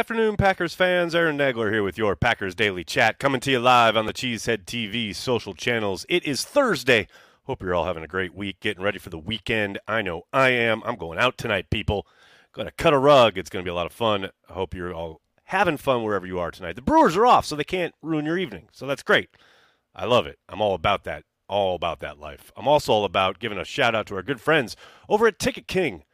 afternoon, Packers fans. Aaron Nagler here with your Packers Daily Chat, coming to you live on the Cheesehead TV social channels. It is Thursday. Hope you're all having a great week, getting ready for the weekend. I know I am. I'm going out tonight, people. Going to cut a rug. It's going to be a lot of fun. I hope you're all having fun wherever you are tonight. The Brewers are off, so they can't ruin your evening. So that's great. I love it. I'm all about that. All about that life. I'm also all about giving a shout out to our good friends over at Ticket King.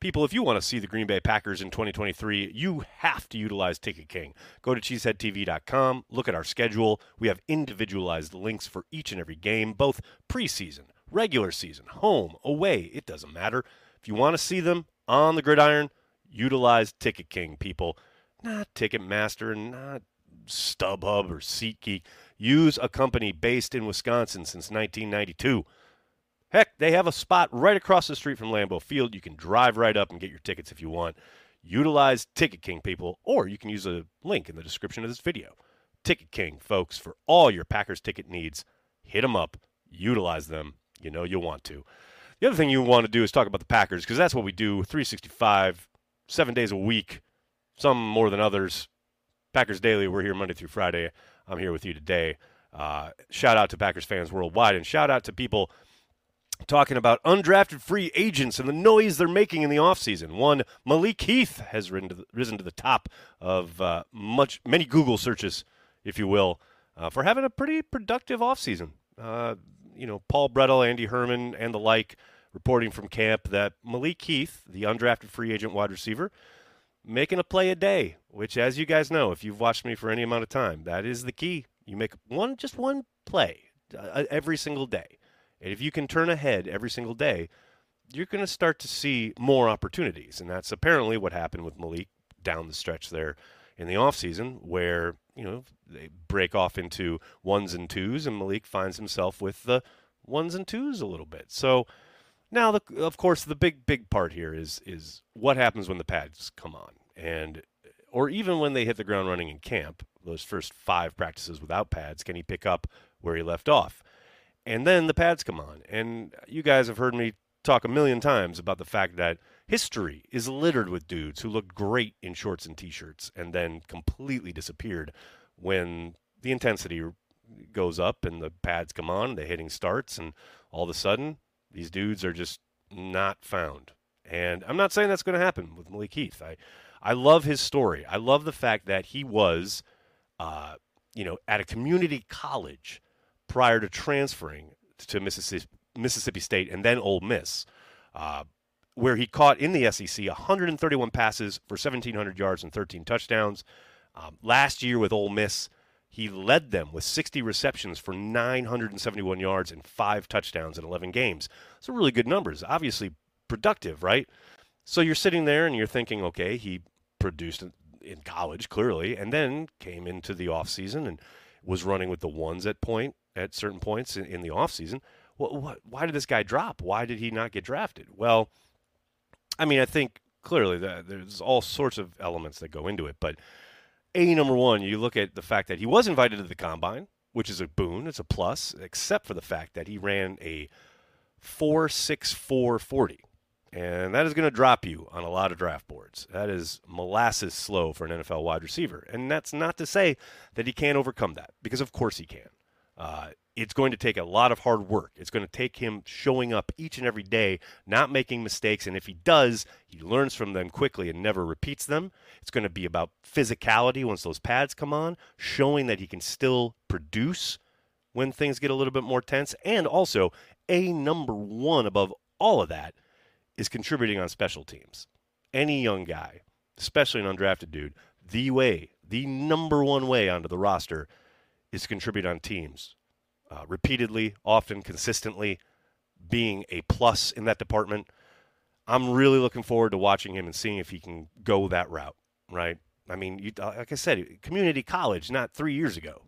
People, if you want to see the Green Bay Packers in 2023, you have to utilize Ticket King. Go to cheeseheadtv.com, look at our schedule. We have individualized links for each and every game, both preseason, regular season, home, away. It doesn't matter. If you want to see them on the gridiron, utilize Ticket King, people. Not Ticketmaster, not StubHub or SeatGeek. Use a company based in Wisconsin since 1992. Heck, they have a spot right across the street from Lambeau Field. You can drive right up and get your tickets if you want. Utilize Ticket King, people, or you can use a link in the description of this video. Ticket King, folks, for all your Packers ticket needs. Hit them up, utilize them. You know you want to. The other thing you want to do is talk about the Packers because that's what we do 365, seven days a week, some more than others. Packers Daily, we're here Monday through Friday. I'm here with you today. Uh, shout out to Packers fans worldwide and shout out to people talking about undrafted free agents and the noise they're making in the offseason. One, Malik Heath has risen to the, top of uh, much many Google searches, if you will, uh, for having a pretty productive offseason. Uh, you know, Paul Bretl, Andy Herman, and the like reporting from camp that Malik Heath, the undrafted free agent wide receiver, making a play a day, which, as you guys know, if you've watched me for any amount of time, that is the key. You make one, just one play uh, every single day. And if you can turn ahead every single day, you're going to start to see more opportunities. And that's apparently what happened with Malik down the stretch there in the offseason, where, you know, they break off into ones and twos, and Malik finds himself with the ones and twos a little bit. So now, the, of course, the big, big part here is is what happens when the pads come on. And or even when they hit the ground running in camp, those first five practices without pads, can he pick up where he left off? And then the pads come on. And you guys have heard me talk a million times about the fact that history is littered with dudes who looked great in shorts and t shirts and then completely disappeared when the intensity goes up and the pads come on, the hitting starts, and all of a sudden, these dudes are just not found. And I'm not saying that's going to happen with Malik Heath. I, I love his story. I love the fact that he was, uh, you know, at a community college prior to transferring to Mississippi, Mississippi State and then Ole Miss, uh, where he caught in the SEC 131 passes for 1,700 yards and 13 touchdowns. Um, last year with Ole Miss, he led them with 60 receptions for 971 yards and five touchdowns in 11 games. So really good numbers. Obviously productive, right? So you're sitting there and you're thinking, okay, he produced in college clearly, and then came into the offseason and was running with the ones at point at certain points in, in the offseason. Well, what, why did this guy drop? Why did he not get drafted? Well, I mean, I think clearly there's all sorts of elements that go into it, but a number one, you look at the fact that he was invited to the combine, which is a boon, it's a plus, except for the fact that he ran a four six four forty, and that is going to drop you on a lot of draft boards. That is molasses slow for an NFL wide receiver, and that's not to say that he can't overcome that, because of course he can. Uh, it's going to take a lot of hard work. It's going to take him showing up each and every day, not making mistakes. And if he does, he learns from them quickly and never repeats them. It's going to be about physicality once those pads come on, showing that he can still produce when things get a little bit more tense. And also, a number one above all of that is contributing on special teams. Any young guy, especially an undrafted dude, the way, the number one way onto the roster is contribute on teams uh, repeatedly, often, consistently, being a plus in that department. I'm really looking forward to watching him and seeing if he can go that route, right? I mean, you, uh, like I said, community college not three years ago.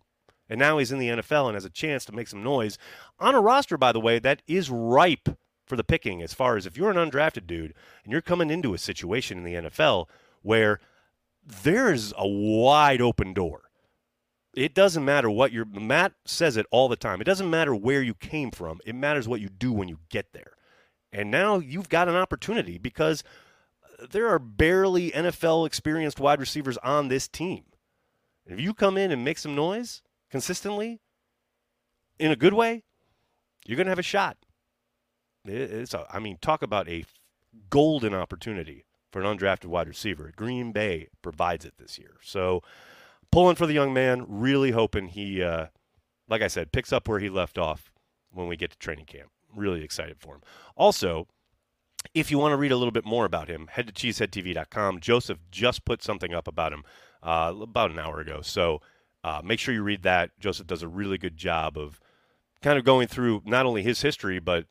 And now he's in the NFL and has a chance to make some noise on a roster, by the way, that is ripe for the picking as far as if you're an undrafted dude and you're coming into a situation in the NFL where there's a wide open door it doesn't matter what your Matt says it all the time. It doesn't matter where you came from. It matters what you do when you get there. And now you've got an opportunity because there are barely NFL experienced wide receivers on this team. If you come in and make some noise consistently, in a good way, you're going to have a shot. It's a, I mean, talk about a golden opportunity for an undrafted wide receiver. Green Bay provides it this year. So, pulling for the young man, really hoping he, uh, like I said, picks up where he left off when we get to training camp. Really excited for him. Also, if you want to read a little bit more about him, head to cheeseheadtv.com. Joseph just put something up about him uh, about an hour ago. So uh, make sure you read that. Joseph does a really good job of kind of going through not only his history, but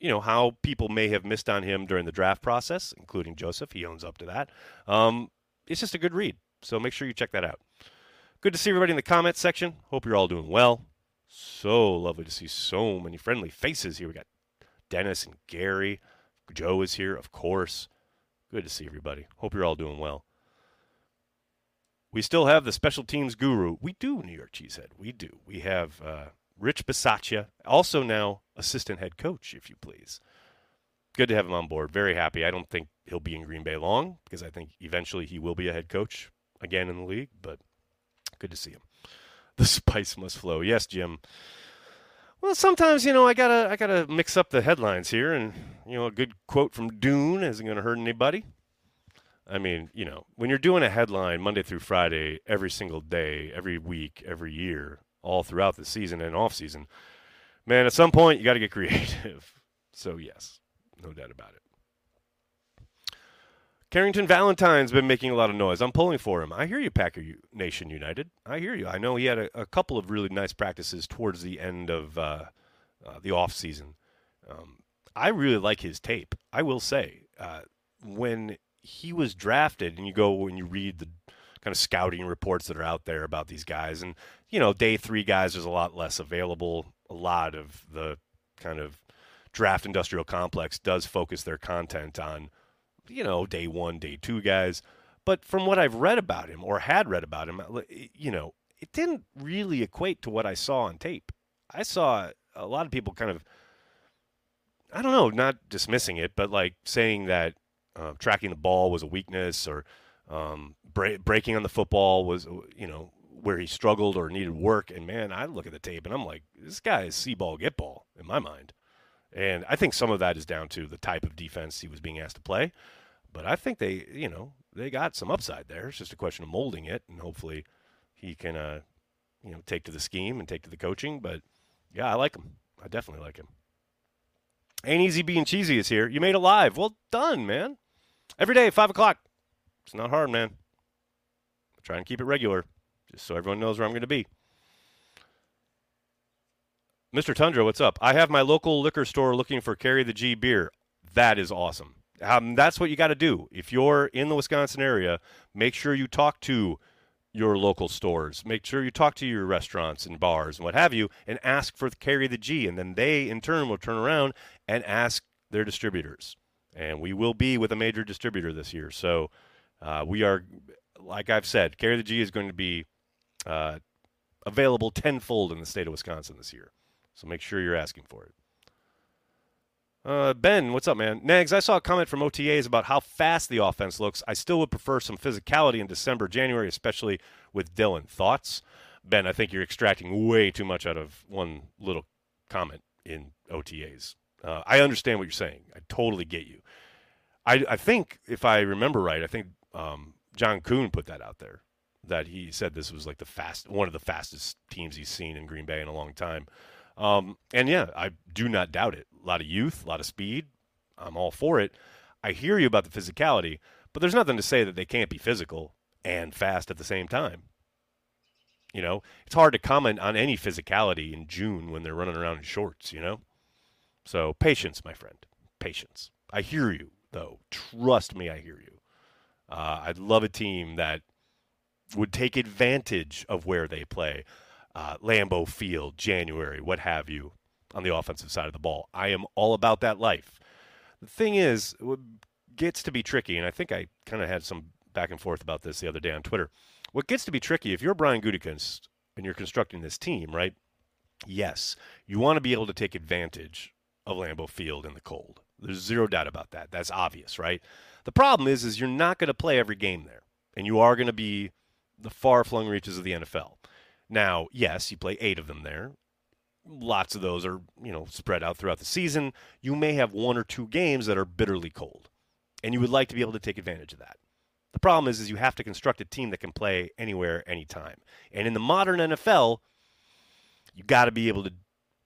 you know how people may have missed on him during the draft process, including Joseph. He owns up to that. Um, it's just a good read, so make sure you check that out. Good to see everybody in the comments section. Hope you're all doing well. So lovely to see so many friendly faces here. We got Dennis and Gary. Joe is here, of course. Good to see everybody. Hope you're all doing well. We still have the special teams guru. We do, New York Cheesehead. We do. We have uh, Rich Bisaccia, also now assistant head coach, if you please. Good to have him on board. Very happy. I don't think he'll be in Green Bay long because I think eventually he will be a head coach again in the league, but good to see him. The spice must flow. Yes, Jim. Well, sometimes you know I gotta I gotta mix up the headlines here, and you know a good quote from Dune isn't going to hurt anybody. I mean, you know, when you're doing a headline Monday through Friday every single day, every week, every year, all throughout the season and off season. Man, at some point you got to get creative. So yes, no doubt about it. Carrington Valentine's been making a lot of noise. I'm pulling for him. I hear you, Packer Nation United. I hear you. I know he had a, a couple of really nice practices towards the end of uh, uh, the off season. Um, I really like his tape. I will say, uh, when he was drafted, and you go and you read the kind of scouting reports that are out there about these guys. And, you know, day three guys, there's a lot less available. A lot of the kind of draft industrial complex does focus their content on, you know, day one, day two guys. But from what I've read about him or had read about him, you know, it didn't really equate to what I saw on tape. I saw a lot of people kind of, I don't know, not dismissing it, but like saying that uh, tracking the ball was a weakness or um, breaking on the football was, you know, where he struggled or needed work. And man, I look at the tape and I'm like, this guy is see ball, get ball in my mind. And I think some of that is down to the type of defense he was being asked to play. But I think they, you know, they got some upside there. It's just a question of molding it, and hopefully he can, uh, you know, take to the scheme and take to the coaching. But yeah, I like him. I definitely like him. Ain't easy being cheesy is here. You made it live. Well done, man. Every day, five o'clock. It's not hard, man. Try and keep it regular, just so everyone knows where I'm going to be. Mr. Tundra, what's up? I have my local liquor store looking for Carry the G beer. That is awesome. Um, that's what you got to do. If you're in the Wisconsin area, make sure you talk to your local stores. Make sure you talk to your restaurants and bars and what have you, and ask for Carry the G. And then they, in turn, will turn around and ask their distributors. And we will be with a major distributor this year. So uh, we are like I've said, Carry the G is going to be uh, available tenfold in the state of Wisconsin this year. So make sure you're asking for it. Uh, ben, what's up, man? Nags, I saw a comment from OTAs about how fast the offense looks. I still would prefer some physicality in December, January, especially with Dylan. Thoughts? Ben, I think you're extracting way too much out of one little comment in OTAs. Uh, I understand what you're saying. I totally get you. I, I think, if I remember right, I think um, John Kuhn put that out there that he said this was like the fast one of the fastest teams he's seen in Green Bay in a long time. Um, and yeah, I do not doubt it. A lot of youth, a lot of speed. I'm all for it. I hear you about the physicality, but there's nothing to say that they can't be physical and fast at the same time. You know, it's hard to comment on any physicality in June when they're running around in shorts, you know? So, patience, my friend. Patience. I hear you, though. Trust me, I hear you. Uh, I'd love a team that would take advantage of where they play. Uh, Lambeau Field, January, what have you, on the offensive side of the ball. I am all about that life. The thing is, what gets to be tricky, and I think I kind of had some back and forth about this the other day on Twitter. What gets to be tricky, if you're Brian Gutekunst and you're constructing this team, right? Yes, you want to be able to take advantage of Lambeau Field in the cold. There's zero doubt about that. That's obvious, right? The problem is, is you're not going to play every game there, and you are going to be the far-flung reaches of the NFL. Now, yes, you play eight of them there. Lots of those are, you know, spread out throughout the season. You may have one or two games that are bitterly cold, and you would like to be able to take advantage of that. The problem is, is you have to construct a team that can play anywhere, anytime. And in the modern NFL, you got to be able to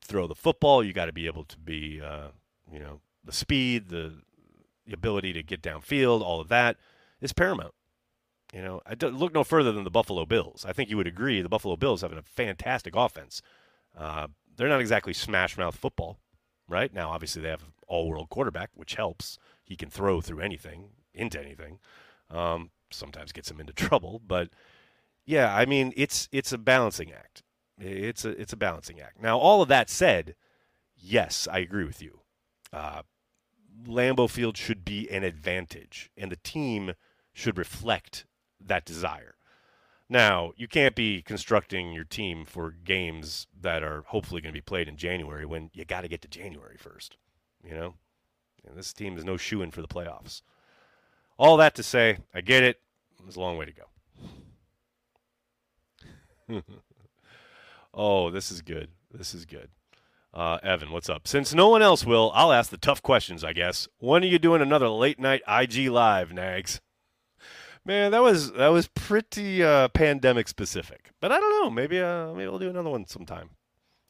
throw the football. You got to be able to be, uh, you know, the speed, the, the ability to get downfield, all of that is paramount. You know, I look no further than the Buffalo Bills. I think you would agree the Buffalo Bills have a fantastic offense. Uh, they're not exactly smash mouth football, right? Now, obviously, they have all world quarterback, which helps. He can throw through anything, into anything. Um, sometimes gets him into trouble, but yeah, I mean, it's it's a balancing act. It's a it's a balancing act. Now, all of that said, yes, I agree with you. Uh, Lambeau Field should be an advantage, and the team should reflect that desire. Now, you can't be constructing your team for games that are hopefully going to be played in January when you got to get to January first. You know, and this team is no shoe in for the playoffs. All that to say, I get it. There's a long way to go. oh, this is good. This is good. Uh, Evan, what's up? Since no one else will, I'll ask the tough questions, I guess. When are you doing another late night IG live, Nags? Man, that was that was pretty uh, pandemic specific, but I don't know. Maybe uh, maybe I'll do another one sometime.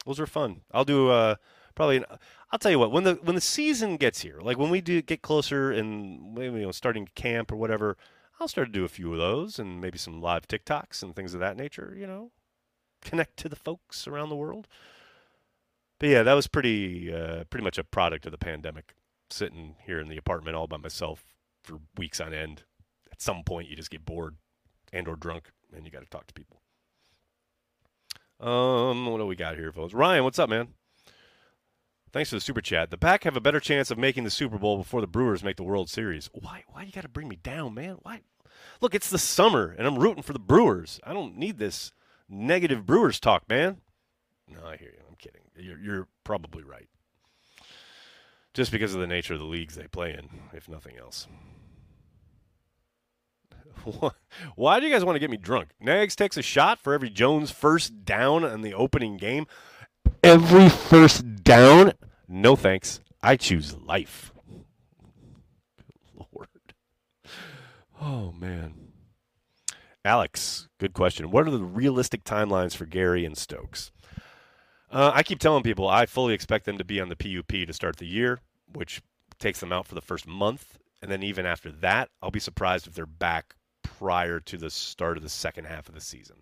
Those are fun. I'll do uh, probably. I'll tell you what. When the when the season gets here, like when we do get closer and maybe you know starting camp or whatever, I'll start to do a few of those and maybe some live TikToks and things of that nature. You know, connect to the folks around the world. But yeah, that was pretty uh, pretty much a product of the pandemic. Sitting here in the apartment all by myself for weeks on end. At some point, you just get bored and or drunk, and you got to talk to people. Um, what do we got here, folks? Ryan, what's up, man? Thanks for the super chat. The Pack have a better chance of making the Super Bowl before the Brewers make the World Series. Why? Why you got to bring me down, man? Why? Look, it's the summer, and I'm rooting for the Brewers. I don't need this negative Brewers talk, man. No, I hear you. I'm kidding. You're, you're probably right. Just because of the nature of the leagues they play in, if nothing else. Why do you guys want to get me drunk? Nags takes a shot for every Jones first down in the opening game. Every first down? No thanks. I choose life. Lord. Oh, man. Alex, good question. What are the realistic timelines for Gary and Stokes? Uh, I keep telling people I fully expect them to be on the PUP to start the year, which takes them out for the first month. And then even after that, I'll be surprised if they're back prior to the start of the second half of the season.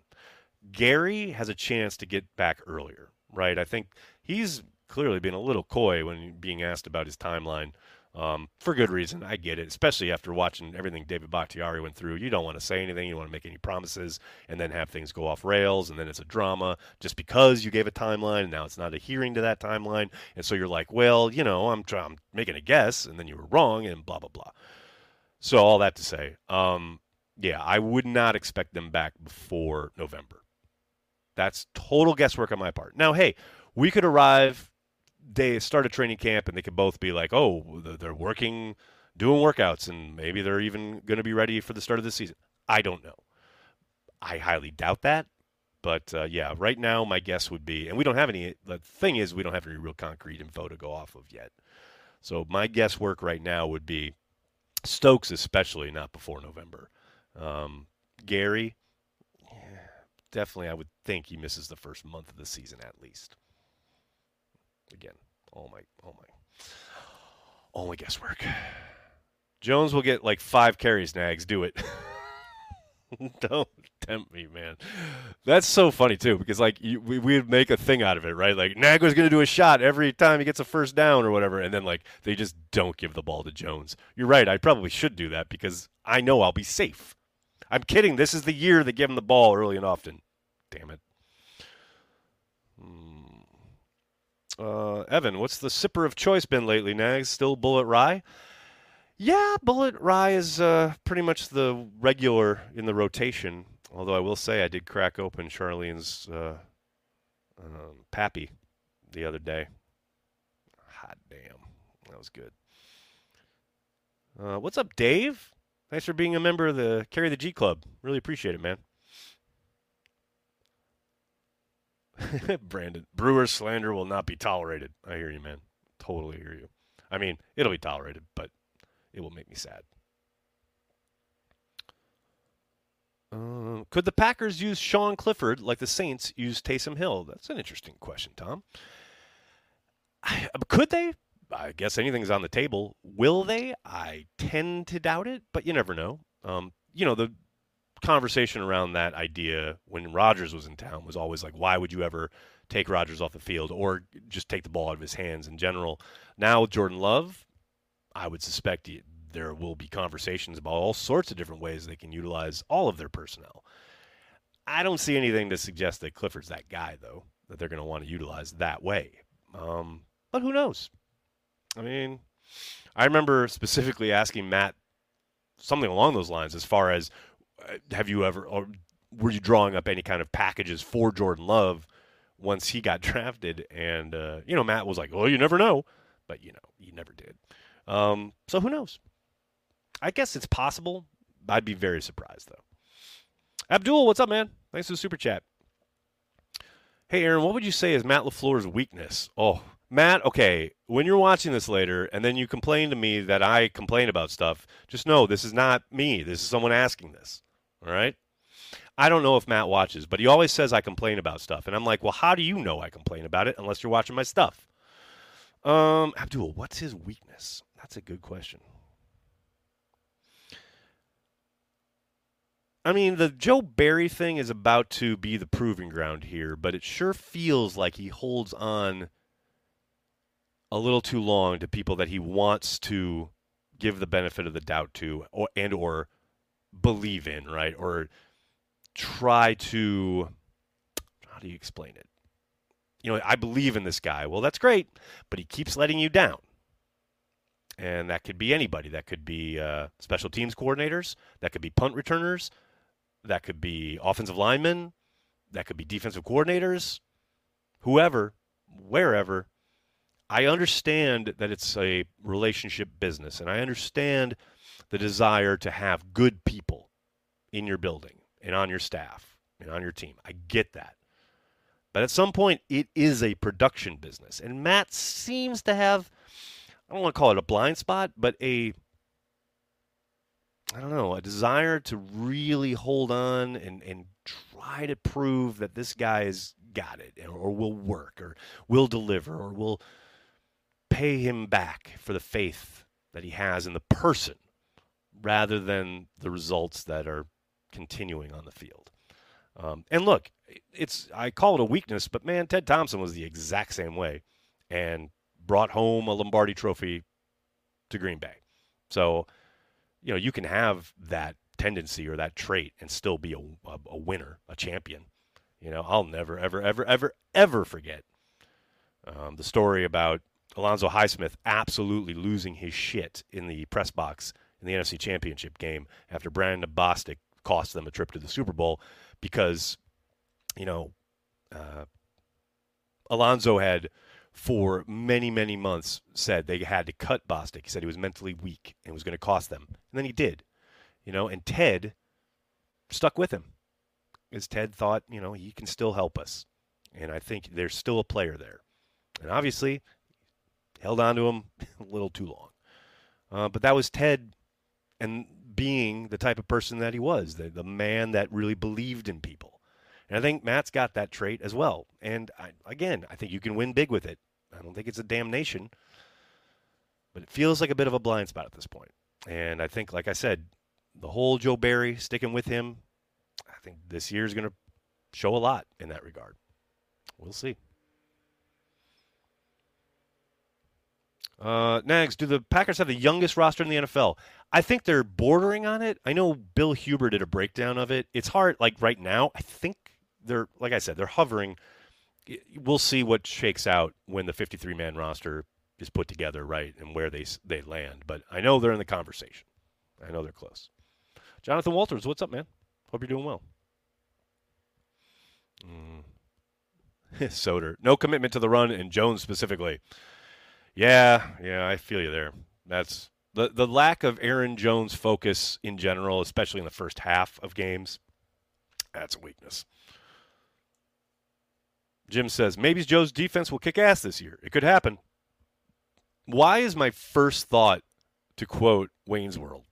Gary has a chance to get back earlier, right? I think he's clearly been a little coy when being asked about his timeline. Um, for good reason. I get it, especially after watching everything David Bakhtiari went through. You don't want to say anything, you don't want to make any promises, and then have things go off rails, and then it's a drama just because you gave a timeline, and now it's not adhering to that timeline, and so you're like, well, you know, I'm, trying, I'm making a guess, and then you were wrong, and blah blah blah. So all that to say, um, yeah, I would not expect them back before November. That's total guesswork on my part. Now, hey, we could arrive, they start a training camp, and they could both be like, oh, they're working, doing workouts, and maybe they're even going to be ready for the start of the season. I don't know. I highly doubt that. But uh, yeah, right now my guess would be, and we don't have any. The thing is, we don't have any real concrete info to go off of yet. So my guesswork right now would be Stokes, especially not before November. Um, Gary, definitely, I would think he misses the first month of the season at least. Again, oh my, oh my, all my guesswork. Jones will get like five carries. Nags, do it. Don't tempt me, man. That's so funny too, because like you, we would make a thing out of it, right? Like Nagler's going to do a shot every time he gets a first down or whatever, and then like they just don't give the ball to Jones. You're right. I probably should do that because I know I'll be safe. I'm kidding. This is the year they give him the ball early and often. Damn it. Hmm. Uh, Evan, what's the sipper of choice been lately, Nags? Still Bulleit Rye? Yeah, Bulleit Rye is uh, pretty much the regular in the rotation. Although I will say I did crack open Charlene's uh, um, Pappy the other day. Hot damn. That was good. Uh, what's up, Dave? Thanks for being a member of the Carry the G Club. Really appreciate it, man. Brandon, Brewer slander will not be tolerated. I hear you, man. Totally hear you. I mean, it'll be tolerated, but it will make me sad. Uh, could the Packers use Sean Clifford like the Saints used Taysom Hill? That's an interesting question, Tom. I, could they? I guess anything's on the table. Will they? I tend to doubt it, but you never know. Um, you know, the conversation around that idea when Rodgers was in town was always like, why would you ever take Rodgers off the field or just take the ball out of his hands in general? Now with Jordan Love, I would suspect there will be conversations about all sorts of different ways they can utilize all of their personnel. I don't see anything to suggest that Clifford's that guy, though, that they're going to want to utilize that way. Um, but who knows? I mean, I remember specifically asking Matt something along those lines as far as uh, have you ever or were you drawing up any kind of packages for Jordan Love once he got drafted? And uh, you know, Matt was like, "Oh, you never know," but you know, he never did. Um, so who knows? I guess it's possible. I'd be very surprised though. Abdul, what's up, man? Thanks for the super chat. Hey, Aaron, what would you say is Matt LaFleur's weakness? Oh, Matt, okay, when you're watching this later and then you complain to me that I complain about stuff, just know this is not me. This is someone asking this. All right? I don't know if Matt watches, but he always says I complain about stuff. And I'm like, well, how do you know I complain about it unless you're watching my stuff? Um, Abdul, what's his weakness? That's a good question. I mean, the Joe Barry thing is about to be the proving ground here, but it sure feels like he holds on a little too long to people that he wants to give the benefit of the doubt to or and or believe in, right? Or try to how do you explain it? You know, I believe in this guy. Well, that's great, but he keeps letting you down. And that could be anybody. That could be uh, special teams coordinators. That could be punt returners. That could be offensive linemen. That could be defensive coordinators. Whoever, wherever, I understand that it's a relationship business, and I understand the desire to have good people in your building and on your staff and on your team. I get that. But at some point, it is a production business. And Matt seems to have, I don't want to call it a blind spot, but a, I don't know, a desire to really hold on and, and try to prove that this guy has got it or will work or will deliver or will pay him back for the faith that he has in the person rather than the results that are continuing on the field. Um, and look, it's I call it a weakness, but man, Ted Thompson was the exact same way and brought home a Lombardi trophy to Green Bay. So, you know, you can have that tendency or that trait and still be a, a, a winner, a champion. You know, I'll never, ever, ever, ever, ever forget um, the story about Alonzo Highsmith absolutely losing his shit in the press box in the NFC Championship game after Brandon Bostick cost them a trip to the Super Bowl because, you know, uh, Alonzo had for many, many months said they had to cut Bostick. He said he was mentally weak and was going to cost them. And then he did, you know, and Ted stuck with him because Ted thought, you know, he can still help us. And I think there's still a player there. And obviously, held on to him a little too long. Uh, but that was Ted and being the type of person that he was, the, the man that really believed in people. And I think Matt's got that trait as well. And I, again, I think you can win big with it. I don't think it's a damnation, but it feels like a bit of a blind spot at this point. And I think, like I said, the whole Joe Barry sticking with him, I think this year is going to show a lot in that regard. We'll see. Uh, next, do the Packers have the youngest roster in the NFL? I think they're bordering on it. I know Bill Huber did a breakdown of it. It's hard, like right now. I think they're, like I said, they're hovering. We'll see what shakes out when the 53 man roster is put together, right, and where they they land. But I know they're in the conversation. I know they're close. Jonathan Walters, what's up, man? Hope you're doing well. Mm. Soder, no commitment to the run, and Jones specifically. Yeah, yeah, I feel you there. That's The the lack of Aaron Jones focus in general, especially in the first half of games, that's a weakness. Jim says maybe Joe's defense will kick ass this year. It could happen. Why is my first thought to quote Wayne's World?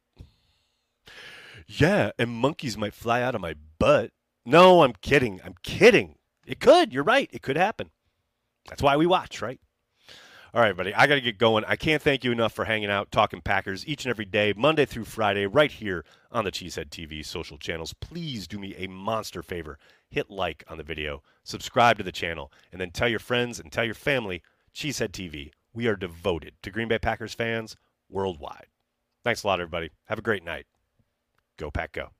Yeah, and monkeys might fly out of my butt. No, I'm kidding. I'm kidding. It could. You're right. It could happen. That's why we watch, right? All right, buddy. I got to get going. I can't thank you enough for hanging out, talking Packers each and every day, Monday through Friday, right here on the Cheesehead TV social channels. Please do me a monster favor. Hit like on the video, subscribe to the channel, and then tell your friends and tell your family Cheesehead TV. We are devoted to Green Bay Packers fans worldwide. Thanks a lot, everybody. Have a great night. Go, Pack, go.